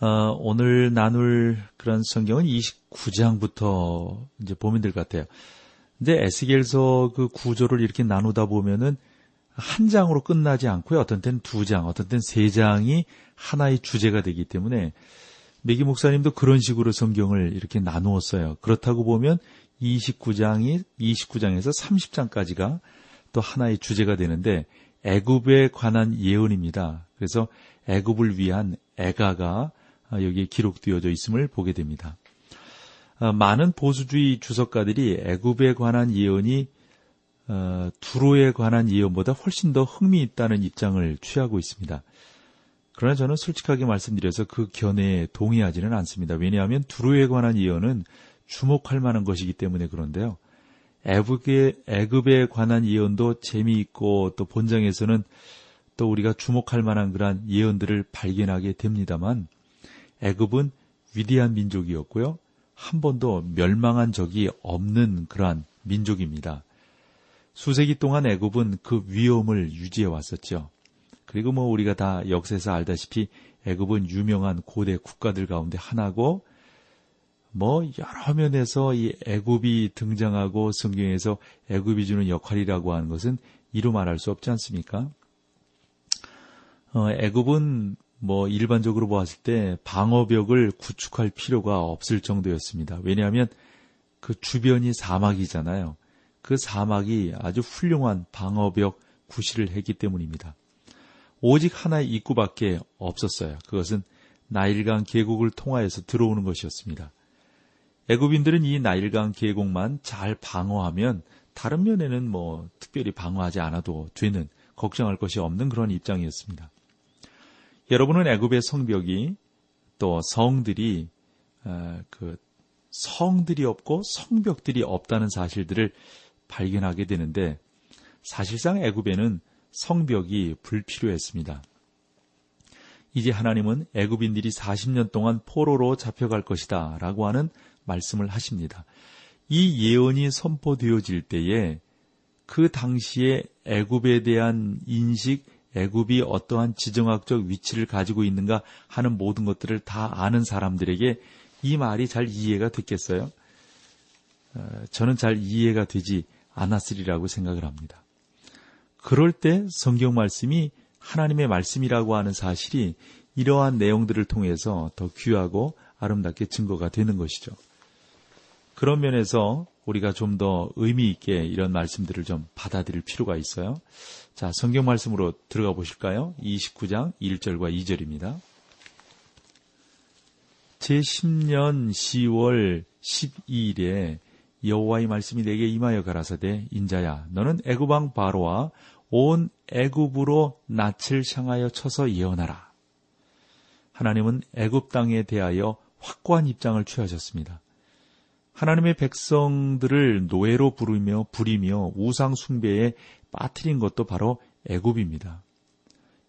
어, 오늘 나눌 그런 성경은 29장부터 이제 보면 될 것 같아요. 근데 에스겔서 그 구조를 이렇게 나누다 보면은 한 장으로 끝나지 않고요. 어떤 때는 두 장, 어떤 때는 세 장이 하나의 주제가 되기 때문에 메기 목사님도 그런 식으로 성경을 이렇게 나누었어요. 그렇다고 보면 29장이 29장에서 30장까지가 또 하나의 주제가 되는데 애굽에 관한 예언입니다. 그래서 애굽을 위한 애가가 여기에 기록되어져 있음을 보게 됩니다. 어, 많은 보수주의 주석가들이 애굽에 관한 예언이 어, 두로에 관한 예언보다 훨씬 더 흥미있다는 입장을 취하고 있습니다. 그러나 저는 솔직하게 말씀드려서 그 견해에 동의하지는 않습니다. 왜냐하면 두로에 관한 예언은 주목할 만한 것이기 때문에 그런데요. 애굽에, 애굽에 관한 예언도 재미있고 또 본장에서는 또 우리가 주목할 만한 그러한 예언들을 발견하게 됩니다만 애굽은 위대한 민족이었고요. 한 번도 멸망한 적이 없는 그러한 민족입니다. 수세기 동안 애굽은 그 위엄을 유지해 왔었죠. 그리고 뭐 우리가 다 역사에서 알다시피 애굽은 유명한 고대 국가들 가운데 하나고 뭐 여러 면에서 이 애굽이 등장하고 성경에서 애굽이 주는 역할이라고 하는 것은 이루 말할 수 없지 않습니까? 어, 애굽은 뭐 일반적으로 보았을 때 방어벽을 구축할 필요가 없을 정도였습니다. 왜냐하면 그 주변이 사막이잖아요. 그 사막이 아주 훌륭한 방어벽 구실을 했기 때문입니다. 오직 하나의 입구밖에 없었어요. 그것은 나일강 계곡을 통하여서 들어오는 것이었습니다. 애굽인들은 이 나일강 계곡만 잘 방어하면 다른 면에는 뭐 특별히 방어하지 않아도 되는 걱정할 것이 없는 그런 입장이었습니다. 여러분은 애굽의 성벽이 또 성들이 어, 그 성들이 없고 성벽들이 없다는 사실들을 발견하게 되는데 사실상 애굽에는 성벽이 불필요했습니다. 이제 하나님은 애굽인들이 40년 동안 포로로 잡혀갈 것이다 라고 하는 말씀을 하십니다. 이 예언이 선포되어질 때에 그 당시에 애굽에 대한 인식, 애굽이 어떠한 지정학적 위치를 가지고 있는가 하는 모든 것들을 다 아는 사람들에게 이 말이 잘 이해가 됐겠어요? 어, 저는 잘 이해가 되지 않았으리라고 생각을 합니다. 그럴 때 성경 말씀이 하나님의 말씀이라고 하는 사실이 이러한 내용들을 통해서 더 귀하고 아름답게 증거가 되는 것이죠. 그런 면에서 우리가 좀 더 의미 있게 이런 말씀들을 좀 받아들일 필요가 있어요. 자, 성경 말씀으로 들어가 보실까요? 29장 1절과 2절입니다. 제10년 10월 12일에 여호와의 말씀이 내게 임하여 가라사대 인자야 너는 애굽왕 바로와 온 애굽으로 낯을 향하여 쳐서 예언하라. 하나님은 애굽 땅에 대하여 확고한 입장을 취하셨습니다. 하나님의 백성들을 노예로 부르며 부리며 우상 숭배에 빠뜨린 것도 바로 애굽입니다.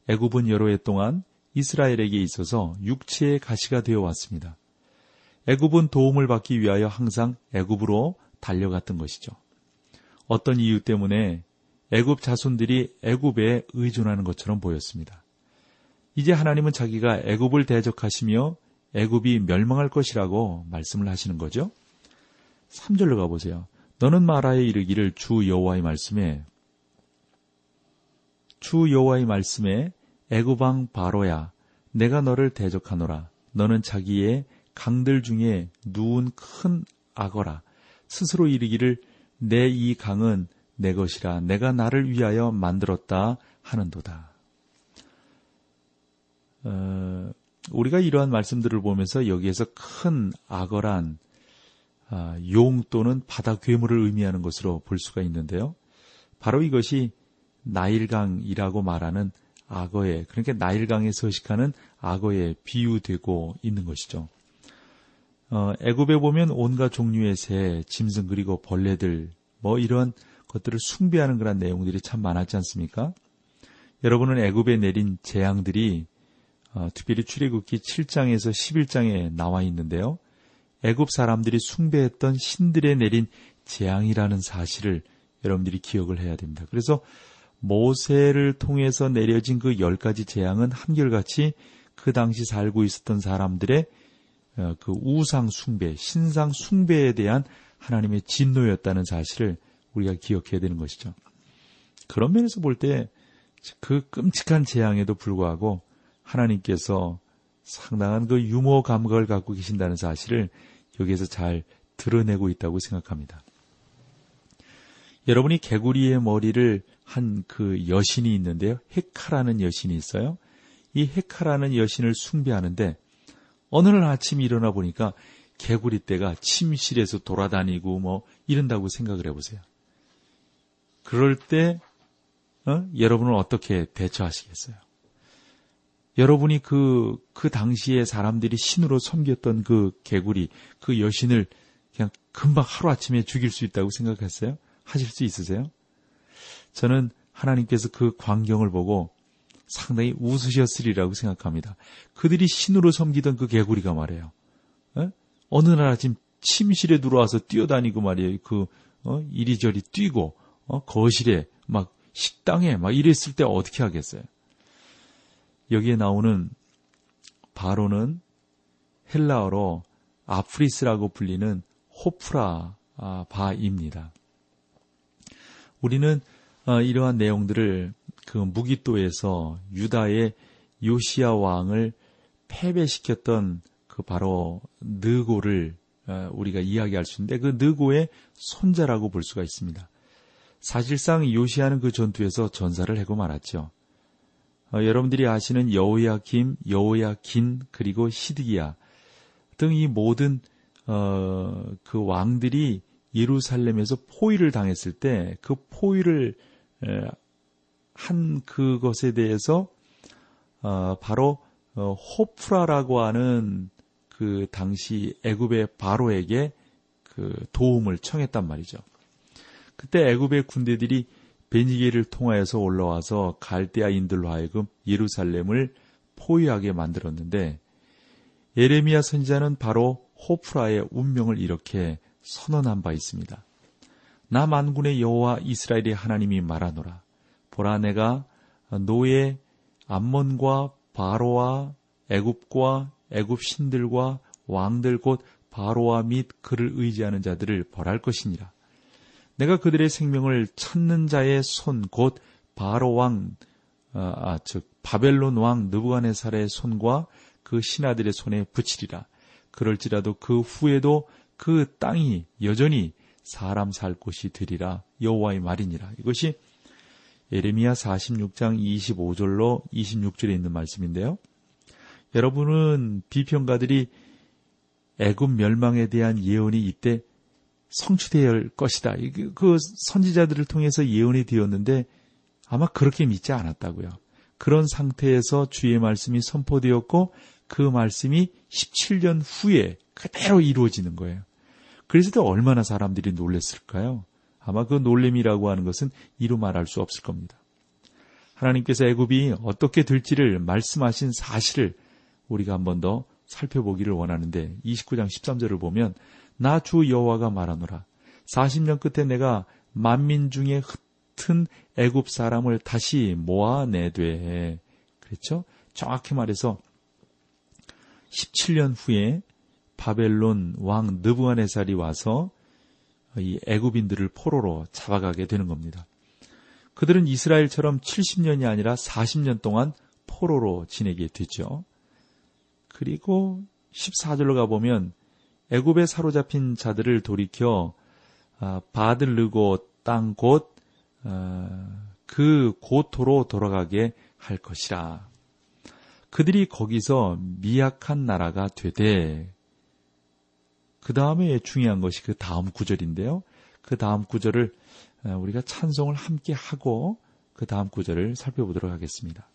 애굽은 여러 해 동안 이스라엘에게 있어서 육체의 가시가 되어 왔습니다. 애굽은 도움을 받기 위하여 항상 애굽으로 달려갔던 것이죠. 어떤 이유 때문에 애굽 자손들이 애굽에 의존하는 것처럼 보였습니다. 이제 하나님은 자기가 애굽을 대적하시며 애굽이 멸망할 것이라고 말씀을 하시는 거죠. 3절로 가보세요. 너는 말하여 이르기를 주 여호와의 말씀에 주 여호와의 말씀에 애굽왕 바로야 내가 너를 대적하노라 너는 자기의 강들 중에 누운 큰 악어라 스스로 이르기를 내 이 강은 내 것이라 내가 나를 위하여 만들었다 하는도다. 어, 우리가 이러한 말씀들을 보면서 여기에서 큰 악어란 아, 용 또는 바다 괴물을 의미하는 것으로 볼 수가 있는데요. 바로 이것이 나일강이라고 말하는 악어에 그러니까 나일강에 서식하는 악어에 비유되고 있는 것이죠. 어, 애굽에 보면 온갖 종류의 새, 짐승 그리고 벌레들 뭐 이런 것들을 숭배하는 그런 내용들이 참 많았지 않습니까? 여러분은 애굽에 내린 재앙들이 어, 특별히 출애굽기 7장에서 11장에 나와 있는데요. 애굽 사람들이 숭배했던 신들에 내린 재앙이라는 사실을 여러분들이 기억을 해야 됩니다. 그래서 모세를 통해서 내려진 그 열 가지 재앙은 한결같이 그 당시 살고 있었던 사람들의 어, 그 우상 숭배, 신상 숭배에 대한 하나님의 진노였다는 사실을 우리가 기억해야 되는 것이죠. 그런 면에서 볼 때 그 끔찍한 재앙에도 불구하고 하나님께서 상당한 그 유머 감각을 갖고 계신다는 사실을 여기에서 잘 드러내고 있다고 생각합니다. 여러분이 개구리의 머리를 한 그 여신이 있는데요. 헤카라는 여신이 있어요. 이 헤카라는 여신을 숭배하는데 어느 날 아침 일어나 보니까 개구리 떼가 침실에서 돌아다니고 뭐 이런다고 생각을 해보세요. 그럴 때 어? 여러분은 어떻게 대처하시겠어요? 여러분이 그, 그 당시에 사람들이 신으로 섬겼던 그 개구리, 그 여신을 그냥 금방 하루아침에 죽일 수 있다고 생각했어요? 하실 수 있으세요? 저는 하나님께서 그 광경을 보고 상당히 웃으셨으리라고 생각합니다. 그들이 신으로 섬기던 그 개구리가 말이에요. 에? 어느 날 아침 침실에 들어와서 뛰어다니고 말이에요. 그 어? 이리저리 뛰고 어? 거실에 막 식당에 막 이랬을 때 어떻게 하겠어요? 여기에 나오는 바로는 헬라어로 아프리스라고 불리는 호프라 아, 바입니다. 우리는 어, 이러한 내용들을 그 무기또에서 유다의 요시아 왕을 패배시켰던 그 바로 느고를 어, 우리가 이야기할 수 있는데 그 느고의 손자라고 볼 수가 있습니다. 사실상 요시아는 그 전투에서 전사를 하고 말았죠. 어, 여러분들이 아시는 여호야김, 여호야긴 그리고 히드기야 등 이 모든 어, 그 왕들이 예루살렘에서 포위를 당했을 때 그 포위를 에, 한 그것에 대해서 어, 바로 어, 호프라라고 하는 그 당시 애굽의 바로에게 그 도움을 청했단 말이죠. 그때 애굽의 군대들이 베니게를 통하여서 올라와서 갈대아인들로 하여금 예루살렘을 포위하게 만들었는데 예레미야 선지자는 바로 호프라의 운명을 이렇게 선언한 바 있습니다. 나 만군의 여호와 이스라엘의 하나님이 말하노라. 보라 내가 노예 암몬과 바로와 애굽과 애굽 신들과 왕들 곧 바로와 및 그를 의지하는 자들을 벌할 것이니라. 내가 그들의 생명을 찾는 자의 손 곧 바로 왕, 아, 아, 즉 바벨론 왕 느부갓네살의 손과 그 신하들의 손에 붙이리라. 그럴지라도 그 후에도 그 땅이 여전히 사람 살 곳이 되리라 여호와의 말이니라. 이것이 예레미야 46장 25절로 26절에 있는 말씀인데요. 여러분은 비평가들이 애굽 멸망에 대한 예언이 이때 성취될 것이다. 그 선지자들을 통해서 예언이 되었는데 아마 그렇게 믿지 않았다고요. 그런 상태에서 주의 말씀이 선포되었고 그 말씀이 17년 후에 그대로 이루어지는 거예요. 그래서 또 얼마나 사람들이 놀랬을까요? 아마 그 놀림이라고 하는 것은 이루 말할 수 없을 겁니다. 하나님께서 애굽이 어떻게 될지를 말씀하신 사실을 우리가 한 번 더 살펴보기를 원하는데 29장 13절을 보면 나 주 여호와가 말하노라 40년 끝에 내가 만민 중에 흩은 애굽 사람을 다시 모아내되 그렇죠? 정확히 말해서 17년 후에 바벨론 왕 느부갓네살이 와서 이 애굽인들을 포로로 잡아가게 되는 겁니다. 그들은 이스라엘처럼 70년이 아니라 40년 동안 포로로 지내게 되죠. 그리고 14절로 가보면 애굽에 사로잡힌 자들을 돌이켜 아, 바들르고 땅곳그 아, 고토로 돌아가게 할 것이라. 그들이 거기서 미약한 나라가 되되 그 다음에 중요한 것이 그 다음 구절인데요. 그 다음 구절을 어, 우리가 찬송을 함께 하고 그 다음 구절을 살펴보도록 하겠습니다.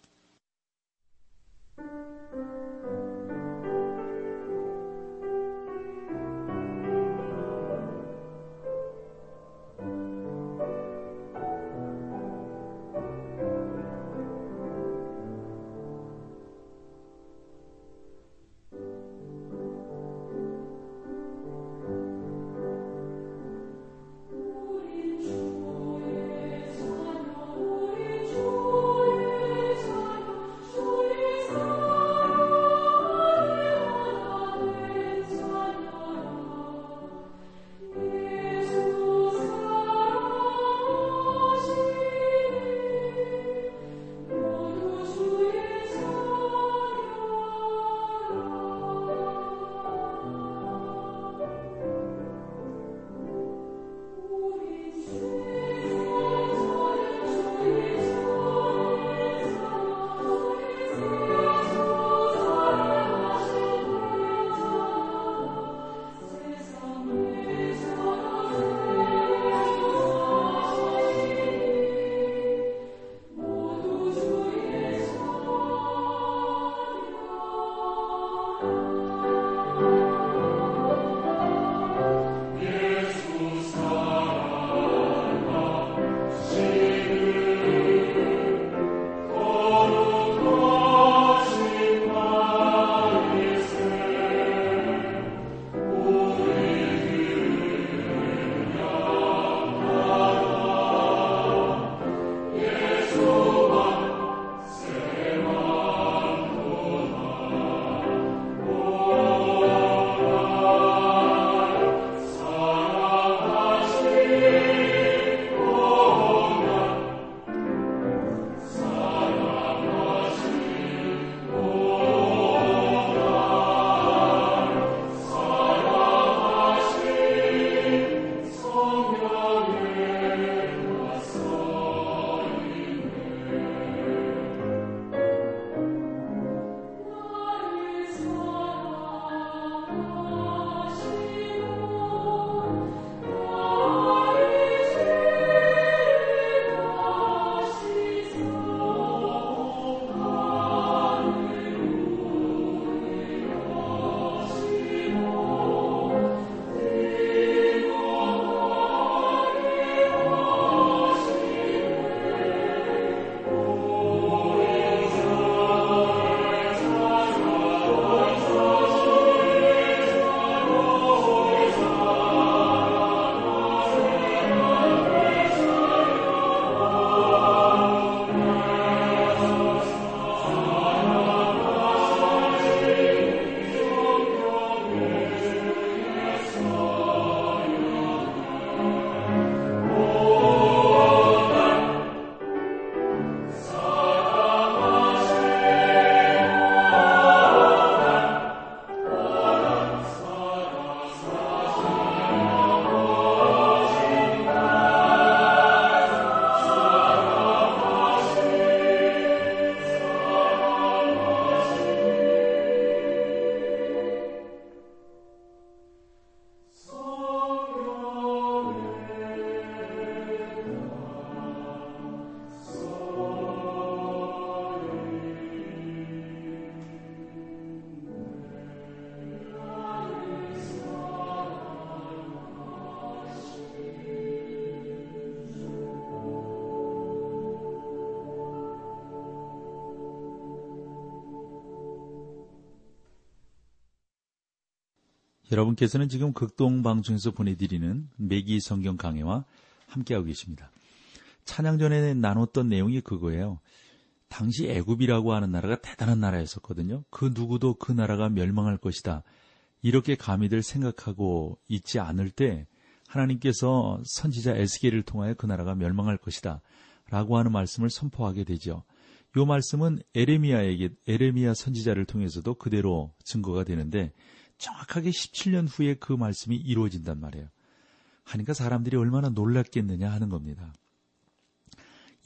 여러분께서는 지금 극동 방송에서 보내드리는 매기 성경 강해와 함께하고 계십니다. 찬양 전에 나눴던 내용이 그거예요. 당시 애굽이라고 하는 나라가 대단한 나라였었거든요. 그 누구도 그 나라가 멸망할 것이다. 이렇게 감히들 생각하고 있지 않을 때 하나님께서 선지자 에스겔을 통하여 그 나라가 멸망할 것이다. 라고 하는 말씀을 선포하게 되죠. 이 말씀은 에레미야에게 에레미야 선지자를 통해서도 그대로 증거가 되는데 정확하게 17년 후에 그 말씀이 이루어진단 말이에요. 하니까 사람들이 얼마나 놀랐겠느냐 하는 겁니다.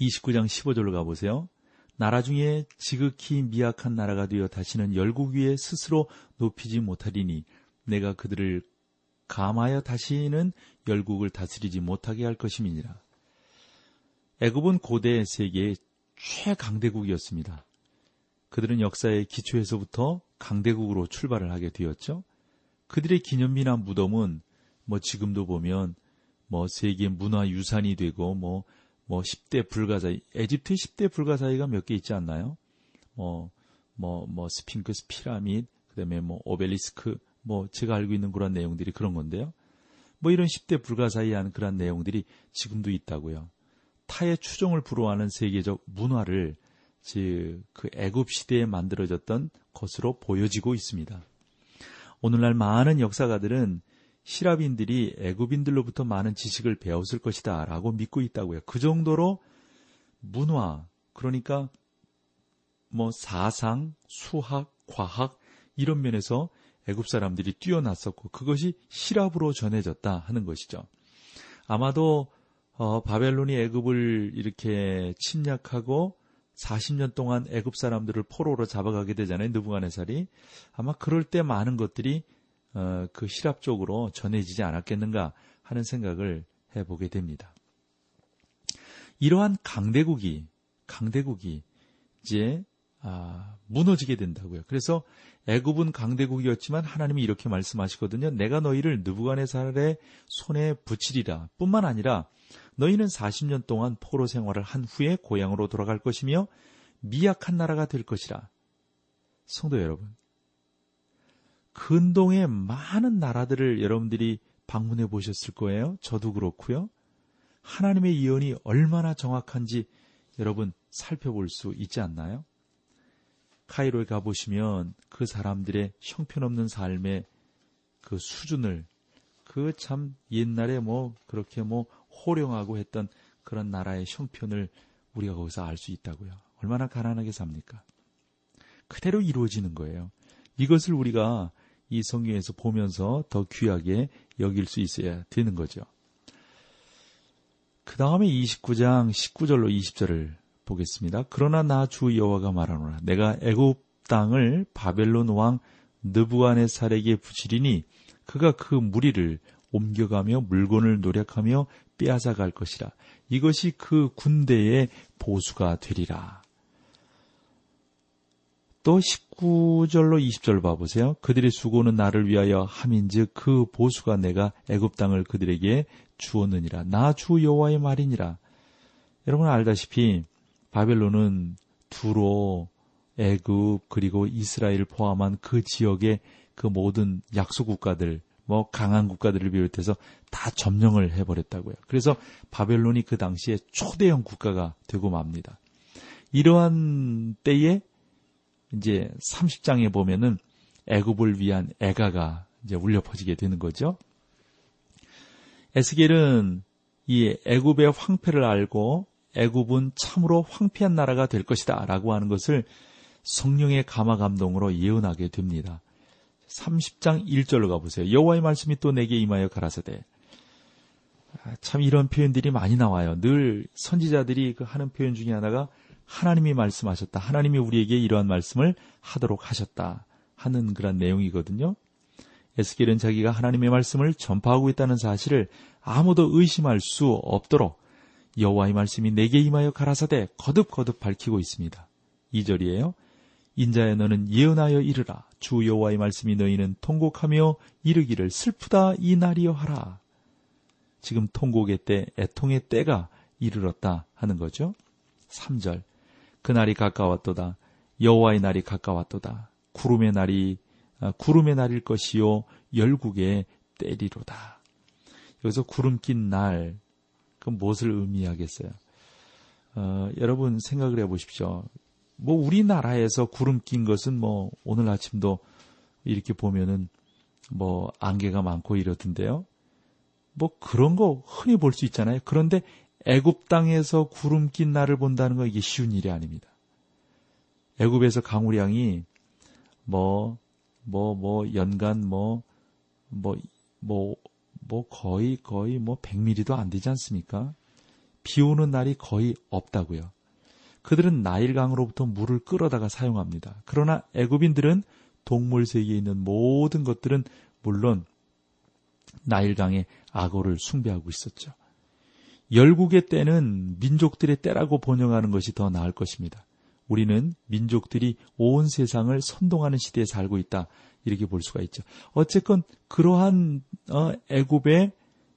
29장 15절로 가보세요. 나라 중에 지극히 미약한 나라가 되어 다시는 열국 위에 스스로 높이지 못하리니 내가 그들을 감하여 다시는 열국을 다스리지 못하게 할 것임이니라. 애굽은 고대 세계의 최강대국이었습니다. 그들은 역사의 기초에서부터 강대국으로 출발을 하게 되었죠. 그들의 기념비나 무덤은 뭐 지금도 보면 뭐 세계 문화 유산이 되고 뭐뭐 뭐 10대 불가사의 에집트 10대 불가사의가 몇 개 있지 않나요? 뭐 뭐뭐 뭐 스핑크스 피라밋 그 다음에 뭐 오벨리스크 뭐 제가 알고 있는 그런 내용들이 그런 건데요. 뭐 이런 10대 불가사의한 그런 내용들이 지금도 있다고요. 타의 추종을 불허하는 세계적 문화를 그 애굽 시대에 만들어졌던 것으로 보여지고 있습니다. 오늘날 많은 역사가들은 시라빈들이 애굽인들로부터 많은 지식을 배웠을 것이다라고 믿고 있다고요. 그 정도로 문화 그러니까 뭐 사상, 수학, 과학 이런 면에서 애굽 사람들이 뛰어났었고 그것이 시랍으로 전해졌다 하는 것이죠. 아마도 어, 바벨론이 애굽을 이렇게 침략하고 40년 동안 애굽 사람들을 포로로 잡아가게 되잖아요. 느부갓네살이 아마 그럴 때 많은 것들이 어, 그 시랍 쪽으로 전해지지 않았겠는가 하는 생각을 해보게 됩니다. 이러한 강대국이 강대국이 이제 아, 무너지게 된다고요. 그래서 애굽은 강대국이었지만 하나님이 이렇게 말씀하시거든요. 내가 너희를 느부갓네살의 손에 붙이리라. 뿐만 아니라 너희는 40년 동안 포로 생활을 한 후에 고향으로 돌아갈 것이며 미약한 나라가 될 것이라. 성도 여러분, 근동의 많은 나라들을 여러분들이 방문해 보셨을 거예요. 저도 그렇고요. 하나님의 예언이 얼마나 정확한지 여러분 살펴볼 수 있지 않나요? 카이로에 가보시면 그 사람들의 형편없는 삶의 그 수준을 그 참 옛날에 뭐 그렇게 뭐 호령하고 했던 그런 나라의 형편을 우리가 거기서 알 수 있다고요. 얼마나 가난하게 삽니까? 그대로 이루어지는 거예요. 이것을 우리가 이 성경에서 보면서 더 귀하게 여길 수 있어야 되는 거죠. 그 다음에 29장 19절로 20절을 보겠습니다. 그러나 나 주 여호와가 말하노라 내가 애굽 땅을 바벨론 왕 느부안의살에게 부치리니 그가 그 무리를 옮겨가며 물건을 노력하며 빼앗아 갈 것이라. 이것이 그 군대의 보수가 되리라. 또 19절로 20절 봐보세요. 그들의 수고는 나를 위하여 함인즉 그 보수가 내가 애굽 땅을 그들에게 주었느니라. 나 주 여호와의 말이니라. 여러분 알다시피 바벨론은 두로 애굽 그리고 이스라엘 포함한 그 지역의 그 모든 약소 국가들 뭐 강한 국가들을 비롯해서 다 점령을 해버렸다고요. 그래서 바벨론이 그 당시에 초대형 국가가 되고 맙니다. 이러한 때에 이제 30장에 보면은 애굽을 위한 애가가 이제 울려 퍼지게 되는 거죠. 에스겔은 이 애굽의 황폐를 알고 애굽은 참으로 황폐한 나라가 될 것이다 라고 하는 것을 성령의 감화 감동으로 예언하게 됩니다. 30장 1절로 가보세요. 여호와의 말씀이 또 내게 임하여 가라사대. 아, 참 이런 표현들이 많이 나와요. 늘 선지자들이 그 하는 표현 중에 하나가 하나님이 말씀하셨다. 하나님이 우리에게 이러한 말씀을 하도록 하셨다. 하는 그런 내용이거든요. 에스겔은 자기가 하나님의 말씀을 전파하고 있다는 사실을 아무도 의심할 수 없도록 여호와의 말씀이 내게 임하여 가라사대 거듭거듭 밝히고 있습니다. 2절이에요. 인자야 너는 예언하여 이르라 주 여호와의 말씀이 너희는 통곡하며 이르기를 슬프다 이 날이여 하라. 지금 통곡의 때 애통의 때가 이르렀다 하는 거죠. 3절 그 날이 가까웠도다 여호와의 날이 가까웠도다 구름의 날이 아, 구름에 날일 것이요 열국에 때리로다. 여기서 구름 낀 날, 그 무엇을 의미하겠어요? 어, 여러분 생각을 해보십시오. 뭐 우리나라에서 구름 낀 것은 뭐 오늘 아침도 이렇게 보면은 뭐 안개가 많고 이러던데요. 뭐 그런 거 흔히 볼 수 있잖아요. 그런데 애굽 땅에서 구름 낀 날을 본다는 거 이게 쉬운 일이 아닙니다. 애굽에서 강우량이 뭐 뭐, 뭐, 연간 뭐, 뭐, 뭐, 뭐, 거의, 거의 뭐, 100mm도 안 되지 않습니까? 비 오는 날이 거의 없다고요. 그들은 나일강으로부터 물을 끌어다가 사용합니다. 그러나 애굽인들은 동물 세계에 있는 모든 것들은 물론 나일강의 악어를 숭배하고 있었죠. 열국의 때는 민족들의 때라고 번영하는 것이 더 나을 것입니다. 우리는 민족들이 온 세상을 선동하는 시대에 살고 있다. 이렇게 볼 수가 있죠. 어쨌건 그러한 어, 애굽의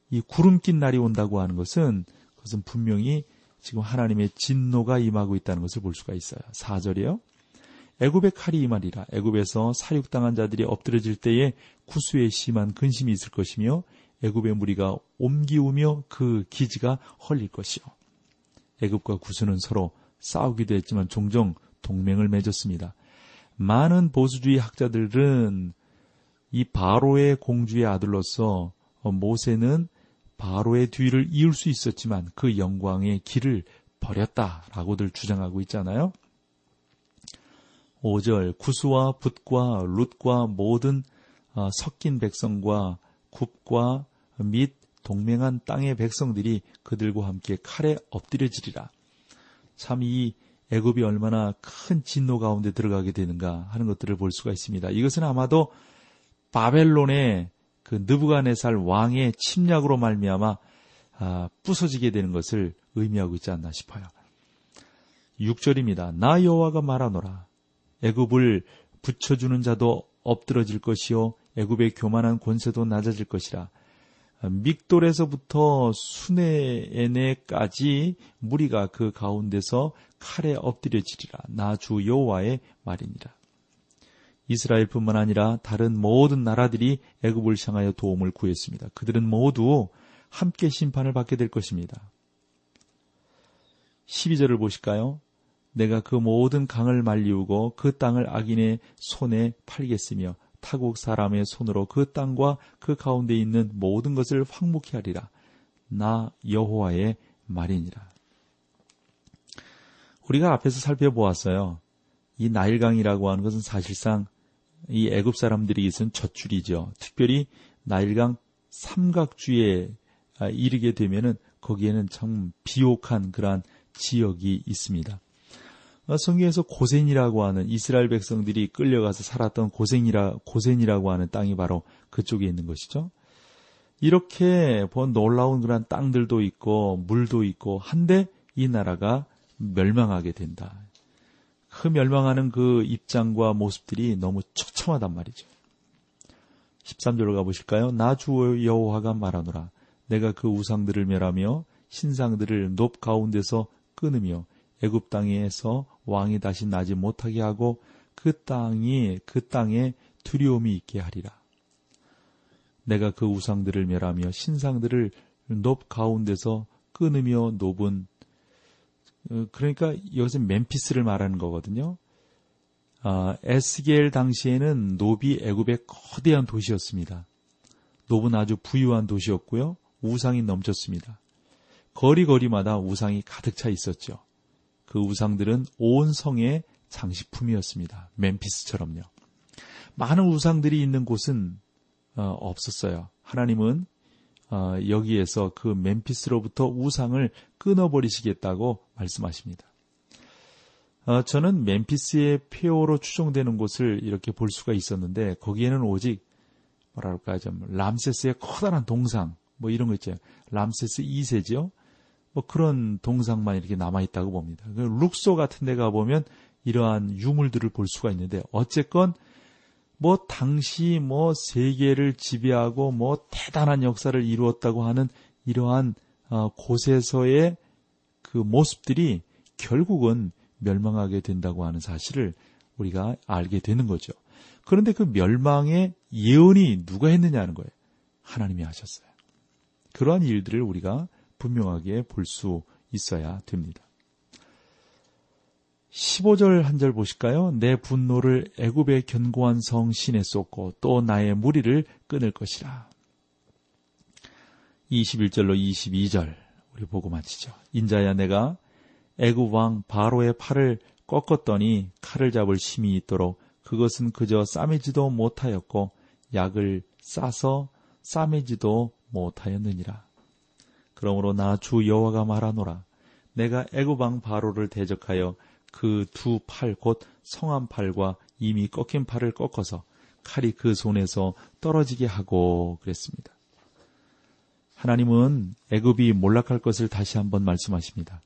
이 구름 낀 날이 온다고 하는 것은 그것은 분명히 지금 하나님의 진노가 임하고 있다는 것을 볼 수가 있어요. 4절이요. 애굽의 칼이 임하리라. 애굽에서 사육당한 자들이 엎드려질 때에 구수에 심한 근심이 있을 것이며 애굽의 무리가 옮기우며 그 기지가 헐릴 것이요. 애굽과 구수는 서로 싸우기도 했지만 종종 동맹을 맺었습니다. 많은 보수주의 학자들은 이 바로의 공주의 아들로서 모세는 바로의 뒤를 이을 수 있었지만 그 영광의 길을 버렸다라고들 주장하고 있잖아요. 5절 구수와 붓과 룻과 모든 어, 섞인 백성과 굽과 및 동맹한 땅의 백성들이 그들과 함께 칼에 엎드려지리라. 참 이 애굽이 얼마나 큰 진노 가운데 들어가게 되는가 하는 것들을 볼 수가 있습니다. 이것은 아마도 바벨론의 그 느부갓네살 왕의 침략으로 말미암아 아, 부서지게 되는 것을 의미하고 있지 않나 싶어요. 6절입니다. 나 여호와가 말하노라. 애굽을 붙여주는 자도 엎드러질 것이요 애굽의 교만한 권세도 낮아질 것이라. 믹돌에서부터 수네에네까지 무리가 그 가운데서 칼에 엎드려지리라. 나 주 여호와의 말이니라. 이스라엘뿐만 아니라 다른 모든 나라들이 애굽을 향하여 도움을 구했습니다. 그들은 모두 함께 심판을 받게 될 것입니다. 12절을 보실까요? 내가 그 모든 강을 말리우고 그 땅을 악인의 손에 팔겠으며 타국 사람의 손으로 그 땅과 그 가운데 있는 모든 것을 황무케 하리라. 나 여호와의 말이니라. 우리가 앞에서 살펴보았어요. 이 나일강이라고 하는 것은 사실상 이 애굽 사람들이 있은 젖줄이죠. 특별히 나일강 삼각주에 아, 이르게 되면은 거기에는 참 비옥한 그러한 지역이 있습니다. 어, 성경에서 고센이라고 하는 이스라엘 백성들이 끌려가서 살았던 고센이라 고센이라고 하는 땅이 바로 그쪽에 있는 것이죠. 이렇게 본 놀라운 그런 땅들도 있고 물도 있고 한데 이 나라가 멸망하게 된다. 그 멸망하는 그 입장과 모습들이 너무 처참하단 말이죠. 13절로 가보실까요? 나 주 여호와가 말하노라. 내가 그 우상들을 멸하며 신상들을 높 가운데서 끊으며 애굽 땅에서 왕이 다시 나지 못하게 하고 그 땅이 그 땅에 두려움이 있게 하리라. 내가 그 우상들을 멸하며 신상들을 높 가운데서 끊으며 높은 어, 그러니까 여기서 멤피스를 말하는 거거든요. 아, 에스겔 당시에는 노비 애굽의 거대한 도시였습니다. 노은 아주 부유한 도시였고요. 우상이 넘쳤습니다. 거리거리마다 우상이 가득 차 있었죠. 그 우상들은 온 성의 장식품이었습니다. 멤피스처럼요. 많은 우상들이 있는 곳은 어, 없었어요. 하나님은 어, 여기에서 그 멤피스로부터 우상을 끊어버리시겠다고 말씀하십니다. 어, 저는 멤피스의 폐허로 추정되는 곳을 이렇게 볼 수가 있었는데 거기에는 오직 뭐랄까 좀 람세스의 커다란 동상 뭐 이런 거 있죠. 람세스 2세죠. 뭐 그런 동상만 이렇게 남아 있다고 봅니다. 그 룩소 같은 데 가보면 이러한 유물들을 볼 수가 있는데 어쨌건 뭐 당시 뭐 세계를 지배하고 뭐 대단한 역사를 이루었다고 하는 이러한 어, 곳에서의 그 모습들이 결국은 멸망하게 된다고 하는 사실을 우리가 알게 되는 거죠. 그런데 그 멸망의 예언이 누가 했느냐는 거예요. 하나님이 하셨어요. 그러한 일들을 우리가 분명하게 볼 수 있어야 됩니다. 15절 한 절 보실까요? 내 분노를 애굽의 견고한 성 신에 쏟고 또 나의 무리를 끊을 것이라. 21절로 22절 우리 보고 마치죠. 인자야 내가 애굽 왕 바로의 팔을 꺾었더니 칼을 잡을 힘이 있도록 그것은 그저 싸매지도 못하였고 약을 싸서 싸매지도 못하였느니라. 그러므로 나 주 여호와가 말하노라. 내가 애굽 왕 바로를 대적하여 그 두 팔 곧 성한 팔과 이미 꺾인 팔을 꺾어서 칼이 그 손에서 떨어지게 하고 그랬습니다. 하나님은 애굽이 몰락할 것을 다시 한번 말씀하십니다.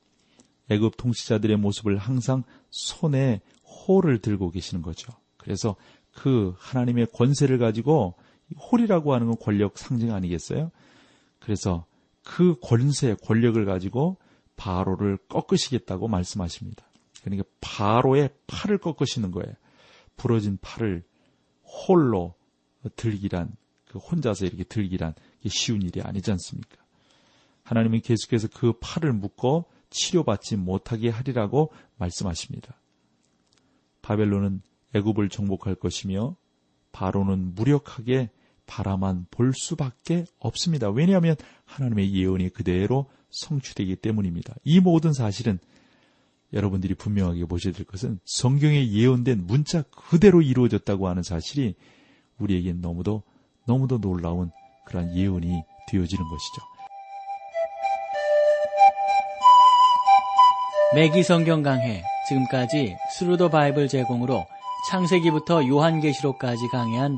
애굽 통치자들의 모습을 항상 손에 홀을 들고 계시는 거죠. 그래서 그 하나님의 권세를 가지고 홀이라고 하는 건 권력 상징 아니겠어요? 그래서 그 권세, 권력을 가지고 바로를 꺾으시겠다고 말씀하십니다. 그러니까 바로의 팔을 꺾으시는 거예요. 부러진 팔을 홀로 들기란, 그 혼자서 이렇게 들기란 쉬운 일이 아니지 않습니까? 하나님은 계속해서 그 팔을 묶어 치료받지 못하게 하리라고 말씀하십니다. 바벨론은 애굽을 정복할 것이며 바로는 무력하게 바라만 볼 수밖에 없습니다. 왜냐하면 하나님의 예언이 그대로 성취되기 때문입니다. 이 모든 사실은 여러분들이 분명하게 보셔야 될 것은 성경에 예언된 문자 그대로 이루어졌다고 하는 사실이 우리에겐 너무도 너무도 놀라운 그러한 예언이 되어지는 것이죠. 맥기 성경 강해 지금까지 Thru the Bible 제공으로 창세기부터 요한계시록까지 강해한